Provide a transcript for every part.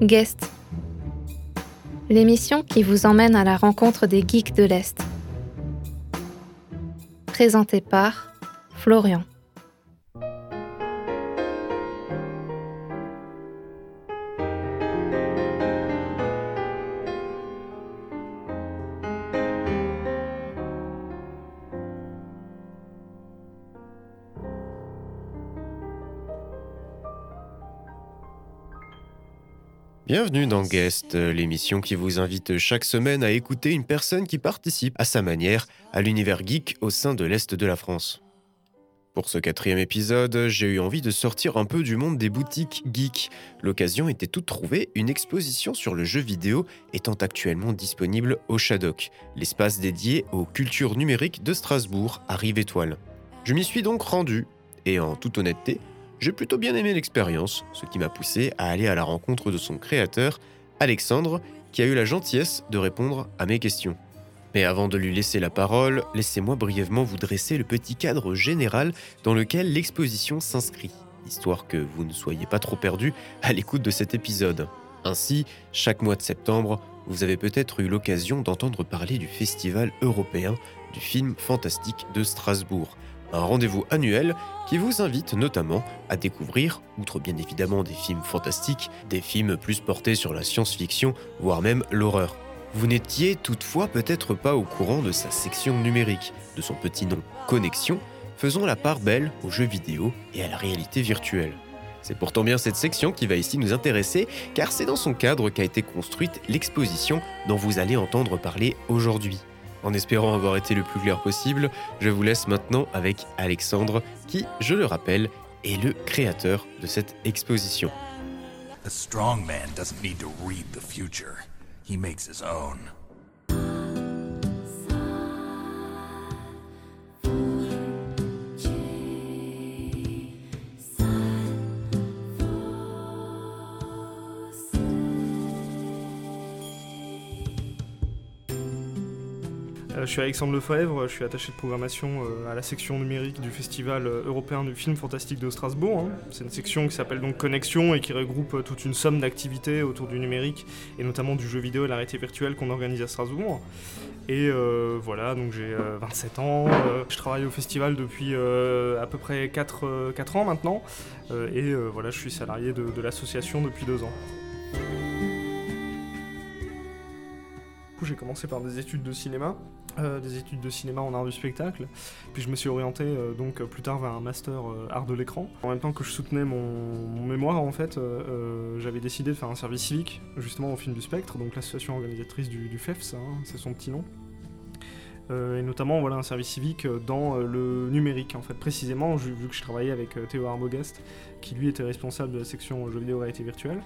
Guest. L'émission qui vous emmène à la rencontre des geeks de l'Est. Présentée par Florian. Bienvenue dans Guest, l'émission qui vous invite chaque semaine à écouter une personne qui participe à sa manière à l'univers geek au sein de l'Est de la France. Pour ce quatrième épisode, j'ai eu envie de sortir un peu du monde des boutiques geeks. L'occasion était toute trouvée, une exposition sur le jeu vidéo étant actuellement disponible au Shadok, l'espace dédié aux cultures numériques de Strasbourg à Rive-Étoile. Je m'y suis donc rendu, et en toute honnêteté, j'ai plutôt bien aimé l'expérience, ce qui m'a poussé à aller à la rencontre de son créateur, Alexandre, qui a eu la gentillesse de répondre à mes questions. Mais avant de lui laisser la parole, laissez-moi brièvement vous dresser le petit cadre général dans lequel l'exposition s'inscrit, histoire que vous ne soyez pas trop perdu à l'écoute de cet épisode. Ainsi, chaque mois de septembre, vous avez peut-être eu l'occasion d'entendre parler du Festival européen du film fantastique de Strasbourg, un rendez-vous annuel qui vous invite notamment à découvrir, outre bien évidemment des films fantastiques, des films plus portés sur la science-fiction, voire même l'horreur. Vous n'étiez toutefois peut-être pas au courant de sa section numérique, de son petit nom Connexion, faisant la part belle aux jeux vidéo et à la réalité virtuelle. C'est pourtant bien cette section qui va ici nous intéresser, car c'est dans son cadre qu'a été construite l'exposition dont vous allez entendre parler aujourd'hui. En espérant avoir été le plus clair possible, je vous laisse maintenant avec Alexandre, qui, je le rappelle, est le créateur de cette exposition. A strong man doesn't need to read the future. He makes his own. Je suis Alexandre Lefebvre, je suis attaché de programmation euh, à la section numérique du Festival euh, européen du film fantastique de Strasbourg. hein. C'est une section qui s'appelle donc Connexion et qui regroupe euh, toute une somme d'activités autour du numérique et notamment du jeu vidéo et la réalité virtuelle qu'on organise à Strasbourg. Et euh, voilà, donc j'ai euh, 27 ans, euh, je travaille au festival depuis euh, à peu près 4, euh, 4 ans maintenant euh, et euh, voilà, je suis salarié de, de l'association depuis 2 ans. J'ai commencé par des études de cinéma, euh, des études de cinéma en art du spectacle, puis je me suis orienté euh, donc euh, plus tard vers un master art de l'écran. En même temps que je soutenais mon, mémoire, en fait, j'avais décidé de faire un service civique justement au film du Spectre, donc l'association organisatrice du, du FEFS, hein, c'est son petit nom. Et notamment voilà un service civique dans le numérique en fait précisément vu que je travaillais avec Théo Arbogast qui lui était responsable de la section jeux vidéo réalité virtuelle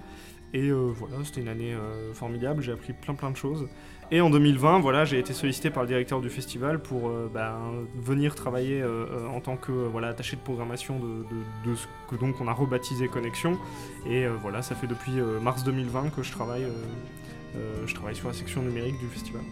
et euh, voilà c'était une année euh, formidable j'ai appris plein plein de choses. Et en 2020 voilà j'ai été sollicité par le directeur du festival pour euh, ben, venir travailler en tant que voilà attaché de programmation de, de- ce que donc on a rebaptisé Connexion. Et voilà ça fait depuis mars 2020 que je travaille je travaille sur la section numérique du festival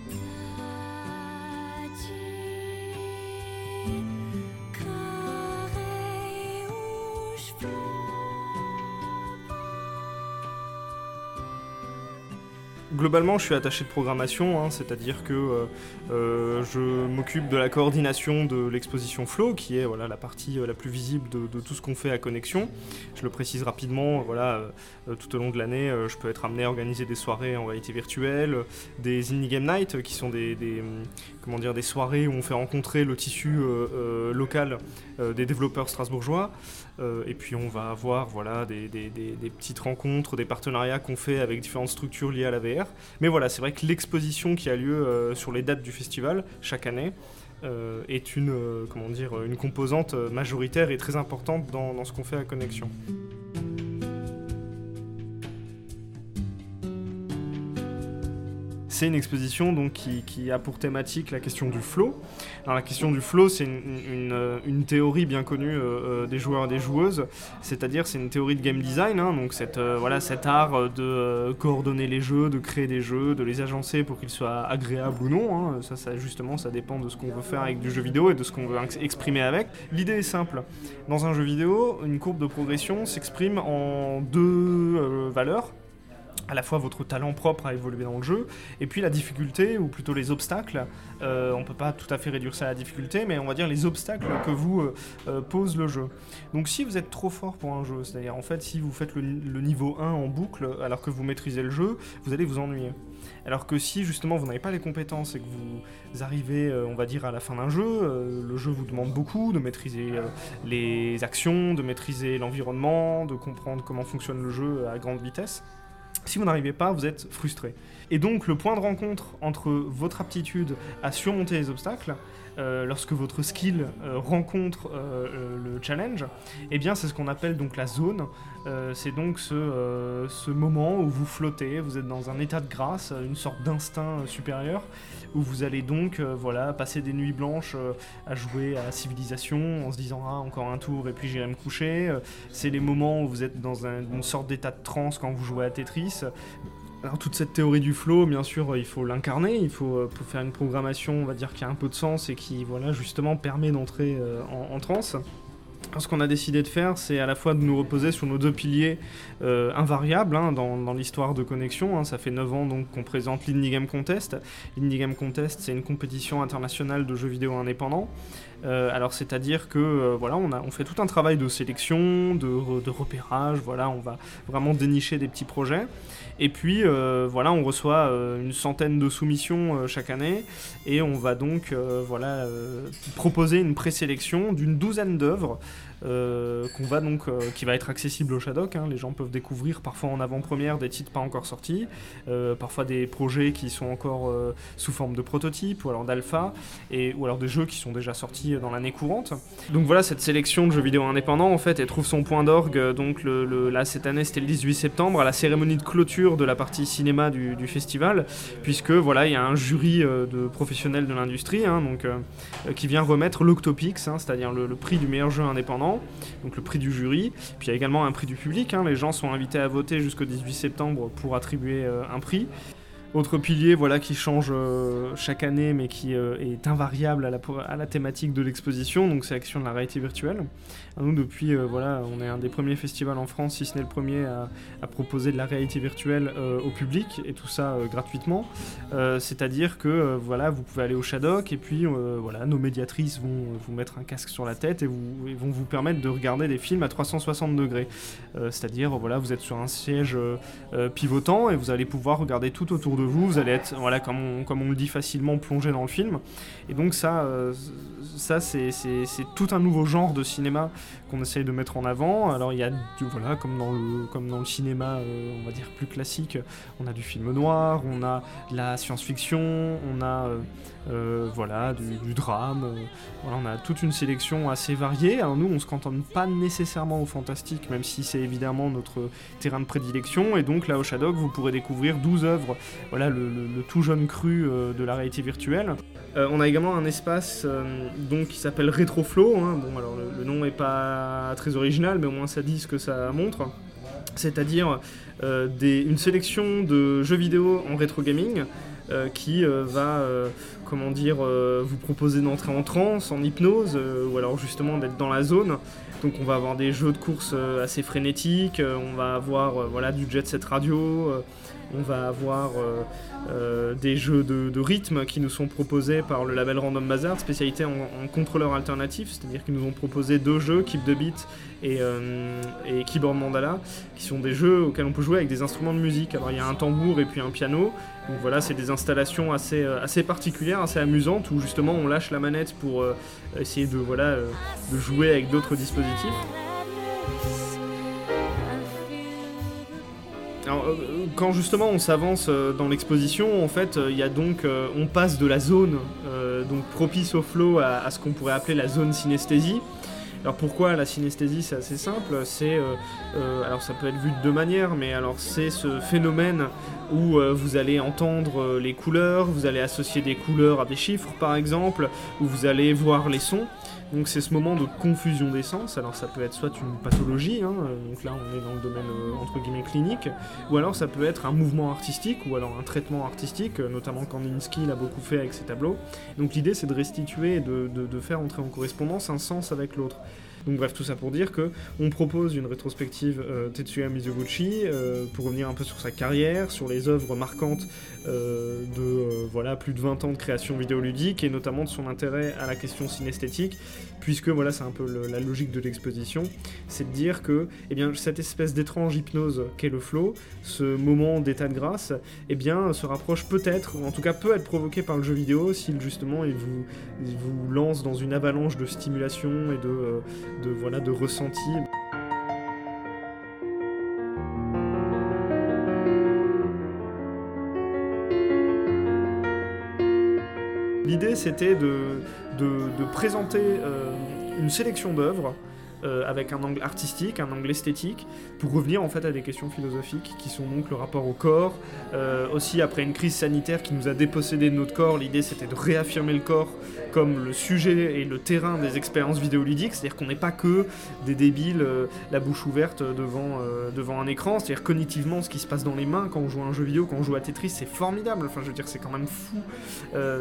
Globalement, je suis attaché de programmation, hein, c'est-à-dire que euh, euh, je m'occupe de la coordination de l'exposition Flow, qui est voilà, la partie euh, la plus visible de, tout ce qu'on fait à Connexion. Je le précise rapidement, voilà, tout au long de l'année, je peux être amené à organiser des soirées en réalité virtuelle, des Indie Game Night, qui sont des, comment dire, des soirées où on fait rencontrer le tissu euh, euh, local euh, des développeurs strasbourgeois. Et puis on va avoir voilà, des, des- des- petites rencontres, des partenariats qu'on fait avec différentes structures liées à la VR. Mais voilà, c'est vrai que l'exposition qui a lieu sur les dates du festival chaque année est une, comment dire, une composante majoritaire et très importante dans, dans ce qu'on fait à Connexion. C'est une exposition donc, qui, a pour thématique la question du flow. Alors, la question du flow, c'est une, théorie bien connue euh, euh, des joueurs et des joueuses, c'est-à-dire c'est une théorie de game design, hein, donc cette, euh, voilà, cet art de coordonner les jeux, de créer des jeux, de les agencer pour qu'ils soient agréables ou non. hein. Ça, justement, ça dépend de ce qu'on veut faire avec du jeu vidéo et de ce qu'on veut ex- exprimer avec. L'idée est simple. Dans un jeu vidéo, une courbe de progression s'exprime en deux valeurs. À la fois votre talent propre à évoluer dans le jeu, et puis la difficulté, ou plutôt les obstacles. Euh, on peut pas tout à fait réduire ça à la difficulté, mais on va dire les obstacles que vous euh, euh, pose le jeu. Donc si vous êtes trop fort pour un jeu, c'est-à-dire en fait si vous faites le, niveau 1 en boucle alors que vous maîtrisez le jeu, vous allez vous ennuyer. Alors que si justement vous n'avez pas les compétences et que vous arrivez, on va dire, à la fin d'un jeu, le jeu vous demande beaucoup de maîtriser les actions, de maîtriser l'environnement, de comprendre comment fonctionne le jeu à grande vitesse. Si vous n'arrivez pas, vous êtes frustré. Et donc le point de rencontre entre votre aptitude à surmonter les obstacles, euh, lorsque votre skill euh, rencontre euh, le challenge, eh bien c'est ce qu'on appelle donc la zone. C'est donc ce, ce moment où vous flottez, vous êtes dans un état de grâce, une sorte d'instinct supérieur, où vous allez donc voilà, passer des nuits blanches à jouer à la civilisation en se disant ah encore un tour et puis j'irai me coucher. C'est les moments où vous êtes dans un- une sorte d'état de transe quand vous jouez à Tetris. Toute cette théorie du flow, bien sûr, euh, il faut l'incarner, il faut, euh, faire une programmation, on va dire, qui a un peu de sens et qui, voilà, justement, permet d'entrer euh, en, en transe. Ce qu'on a décidé de faire, c'est à la fois de nous reposer sur nos deux piliers invariables hein, dans, dans l'histoire de connexion. hein. Ça fait 9 ans donc qu'on présente l'Indie Game Contest. L'Indie Game Contest, c'est une compétition internationale de jeux vidéo indépendants. Euh, alors c'est-à-dire que euh, voilà, on, fait tout un travail de sélection, de, re- de repérage. Voilà, on va vraiment dénicher des petits projets. Et puis euh, voilà, on reçoit une centaine de soumissions chaque année et on va donc voilà proposer une présélection d'une douzaine d'œuvres euh, qu'on va donc euh, qui va être accessible au Shadok. hein. Les gens peuvent découvrir parfois en avant-première des titres pas encore sortis, euh, parfois des projets qui sont encore sous forme de prototype ou alors d'alpha ou alors des jeux qui sont déjà sortis dans l'année courante. Donc voilà, cette sélection de jeux vidéo indépendants en fait, elle trouve son point d'orgue. Donc là cette année c'était le 18 septembre à la cérémonie de clôture de la partie cinéma du, festival, puisque voilà il y a un jury de professionnels de l'industrie, hein, donc qui vient remettre l'Octopix, hein, c'est-à-dire le prix du meilleur jeu indépendant, donc le prix du jury. Puis il y a également un prix du public. hein, les gens sont invités à voter jusqu'au 18 septembre pour attribuer euh, un prix. Autre pilier voilà, qui change euh, chaque année mais qui euh, est invariable à la, thématique de l'exposition, donc c'est l'action de la réalité virtuelle. Nous depuis, euh, voilà, on est un des premiers festivals en France, si ce n'est le premier, à, proposer de la réalité virtuelle au public et tout ça gratuitement. C'est-à-dire que voilà, vous pouvez aller au Shadok et puis voilà, nos médiatrices vont vous mettre un casque sur la tête et, vont vous permettre de regarder des films à 360 degrés. C'est-à-dire voilà, vous êtes sur un siège pivotant et vous allez pouvoir regarder tout autour de vous. Vous allez être, voilà, comme on, comme on le dit facilement, plongé dans le film. Et donc ça, euh, ça c'est tout un nouveau genre de cinéma qu'on essaye de mettre en avant. Alors il y a, du- voilà, comme dans le, comme dans le cinéma, euh, on va dire plus classique, on a du film noir, on a de la science-fiction, on a euh, voilà, du, drame. euh, voilà, on a toute une sélection assez variée. Nous, on se cantonne pas nécessairement au fantastique, même si c'est évidemment notre terrain de prédilection. Et donc là, au Shadok, vous pourrez découvrir 12 œuvres, voilà, le, tout jeune cru euh, de la réalité virtuelle. On a également un espace donc, qui s'appelle Retroflow. hein. Le, nom est pas très original, mais au moins ça dit ce que ça montre. C'est-à-dire euh, une sélection de jeux vidéo en rétro gaming euh, qui euh, va, comment dire, vous proposer d'entrer en transe, en hypnose, ou alors justement d'être dans la zone. Donc on va avoir des jeux de course assez frénétiques, on va avoir voilà, du jet set radio, on va avoir euh, euh, des jeux de, rythme qui nous sont proposés par le label Random Bazar, spécialité en, en contrôleur alternatif, c'est-à-dire qu'ils nous ont proposé deux jeux, Keep the Beat et, euh, et Keyboard Mandala, qui sont des jeux auxquels on peut jouer avec des instruments de musique. Alors il y a un tambour et puis un piano, donc voilà, c'est des installations assez, particulières, assez amusantes, où justement on lâche la manette pour essayer de jouer avec d'autres dispositifs. Alors, euh, quand justement on s'avance euh, dans l'exposition, en fait, euh, il y a donc, euh, on passe de la zone euh, donc propice au flow à, ce qu'on pourrait appeler la zone synesthésie. Alors pourquoi la synesthésie C'est assez simple. C'est euh, euh, alors ça peut être vu de deux manières, mais alors c'est ce phénomène où euh, vous allez entendre euh, les couleurs, vous allez associer des couleurs à des chiffres par exemple, où vous allez voir les sons. Donc c'est ce moment de confusion des sens. Alors ça peut être soit une pathologie, hein, euh, donc là on est dans le domaine entre guillemets clinique, ou alors ça peut être un mouvement artistique, ou alors un traitement artistique, notamment Kandinsky l'a beaucoup fait avec ses tableaux. Donc l'idée c'est de restituer et de faire entrer en correspondance un sens avec l'autre. Donc bref, tout ça pour dire que on propose une rétrospective euh, Tetsuya Mizoguchi euh, pour revenir un peu sur sa carrière, sur les œuvres marquantes euh, de voilà plus de 20 ans de création vidéoludique et notamment de son intérêt à la question synesthétique, puisque voilà c'est un peu la logique de l'exposition, c'est de dire que eh bien cette espèce d'étrange hypnose qu'est le flow, ce moment d'état de grâce, eh bien se rapproche peut-être, ou en tout cas peut être provoqué par le jeu vidéo s'il justement il vous, il vous lance dans une avalanche de stimulation et de, de voilà de ressenti. L'idée c'était de, présenter euh, une sélection d'œuvres euh, avec un angle artistique, un angle esthétique, pour revenir en fait à des questions philosophiques qui sont donc le rapport au corps. Euh, aussi après une crise sanitaire qui nous a dépossédé de notre corps, l'idée c'était de réaffirmer le corps comme le sujet et le terrain des expériences vidéoludiques, c'est-à-dire qu'on n'est pas que des débiles, euh, la bouche ouverte devant, devant un écran, c'est-à-dire cognitivement ce qui se passe dans les mains quand on joue à un jeu vidéo, quand on joue à Tetris, c'est formidable, enfin je veux dire c'est quand même fou.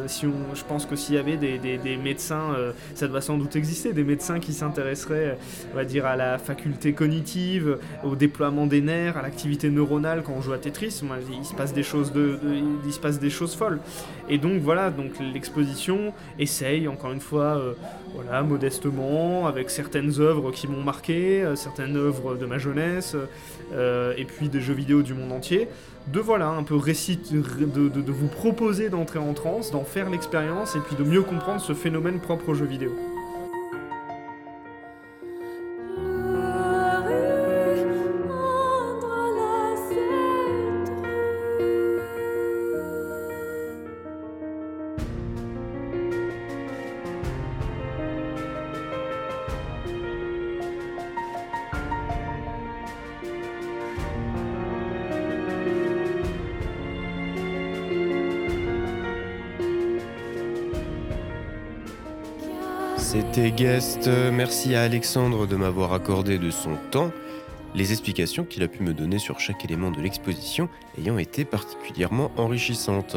Si on, je pense que s'il y avait des, des- médecins, ça doit sans doute exister, des médecins qui s'intéresseraient, on va dire, à la faculté cognitive, au déploiement des nerfs, à l'activité neuronale quand on joue à Tetris, il se passe des choses de, il se passe des choses folles. Et donc voilà, donc l'exposition essaye encore une fois, euh, voilà, modestement, avec certaines œuvres qui m'ont marqué, euh, certaines œuvres de ma jeunesse, euh, et puis des jeux vidéo du monde entier, de voilà, un peu récit, de- de vous proposer d'entrer en transe, d'en faire l'expérience, et puis de mieux comprendre ce phénomène propre aux jeux vidéo. C'était Guest. Merci à Alexandre de m'avoir accordé de son temps. Les explications qu'il a pu me donner sur chaque élément de l'exposition ayant été particulièrement enrichissantes.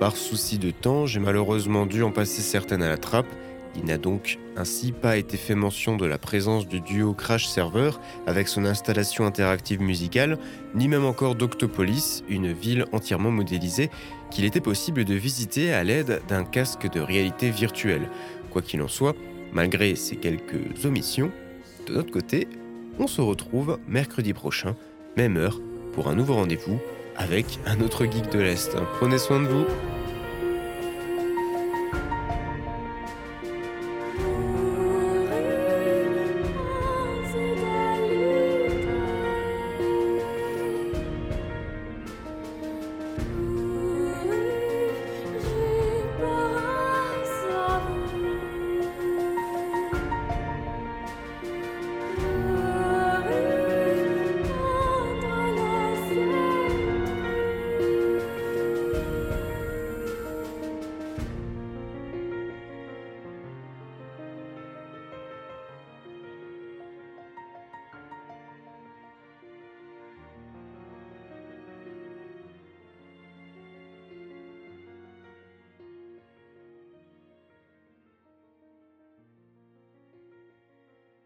Par souci de temps, j'ai malheureusement dû en passer certaines à la trappe. Il n'a donc ainsi pas été fait mention de la présence du duo Crash Server avec son installation interactive musicale, ni même encore d'Octopolis, une ville entièrement modélisée qu'il était possible de visiter à l'aide d'un casque de réalité virtuelle. Quoi qu'il en soit, malgré ces quelques omissions, de notre côté, on se retrouve mercredi prochain, même heure, pour un nouveau rendez-vous avec un autre geek de l'Est. Prenez soin de vous